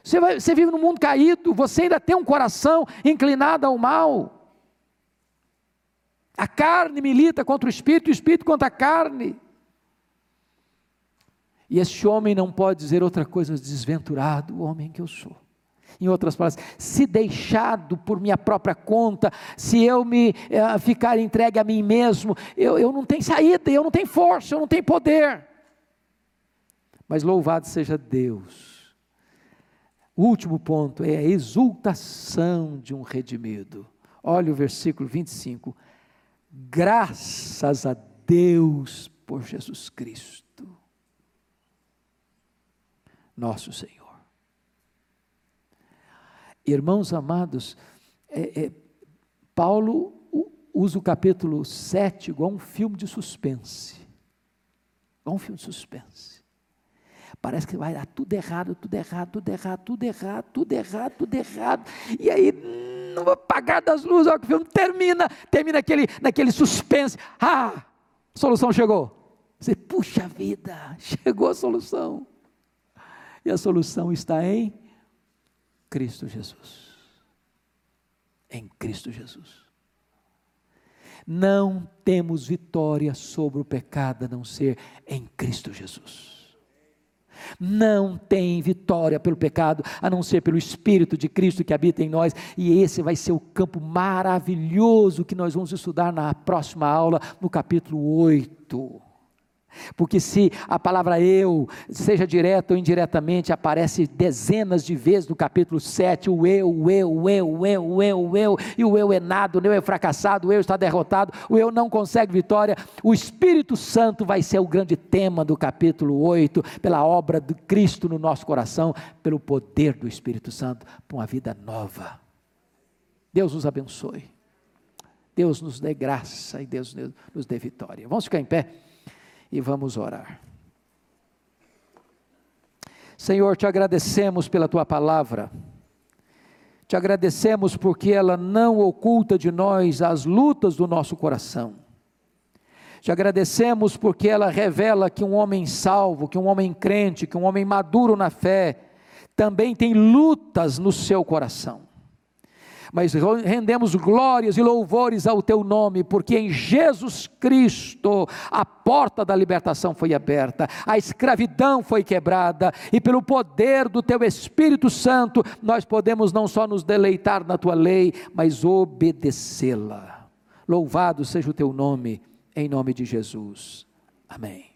Você, vai, você vive num mundo caído, você ainda tem um coração inclinado ao mal. A carne milita contra o espírito, o espírito contra a carne. E esse homem não pode dizer outra coisa, desventurado, homem que eu sou. Em outras palavras, se deixado por minha própria conta, se eu me uh, ficar entregue a mim mesmo, eu, eu não tenho saída, eu não tenho força, eu não tenho poder. Mas louvado seja Deus. O último ponto é a exultação de um redimido. Olha o versículo 25. Graças a Deus por Jesus Cristo, nosso Senhor. Irmãos amados, é, é, Paulo usa o capítulo 7 igual um filme de suspense. Igual um filme de suspense. Parece que vai dar tudo errado, tudo errado, tudo errado, tudo errado, tudo errado, tudo errado. E aí, no apagar das luzes, olha que o filme termina, termina aquele, naquele suspense. Ah, a solução chegou. Você, puxa vida, [LAUGHS] chegou a solução. E a solução está em Cristo Jesus. Em Cristo Jesus. Não temos vitória sobre o pecado a não ser em Cristo Jesus. Não tem vitória pelo pecado a não ser pelo Espírito de Cristo que habita em nós, e esse vai ser o campo maravilhoso que nós vamos estudar na próxima aula, no capítulo 8. Porque se a palavra eu, seja direta ou indiretamente, aparece dezenas de vezes no capítulo 7, o eu, o eu, o eu, o eu, o eu, o eu, e o eu é nada, o eu é fracassado, o eu está derrotado, o eu não consegue vitória, o Espírito Santo vai ser o grande tema do capítulo 8, pela obra de Cristo no nosso coração, pelo poder do Espírito Santo, para uma vida nova. Deus nos abençoe. Deus nos dê graça e Deus nos dê vitória. Vamos ficar em pé? E vamos orar. Senhor, te agradecemos pela tua palavra, te agradecemos porque ela não oculta de nós as lutas do nosso coração. Te agradecemos porque ela revela que um homem salvo, que um homem crente, que um homem maduro na fé, também tem lutas no seu coração mas rendemos glórias e louvores ao teu nome, porque em Jesus Cristo a porta da libertação foi aberta, a escravidão foi quebrada, e pelo poder do teu Espírito Santo, nós podemos não só nos deleitar na tua lei, mas obedecê-la. Louvado seja o teu nome, em nome de Jesus. Amém.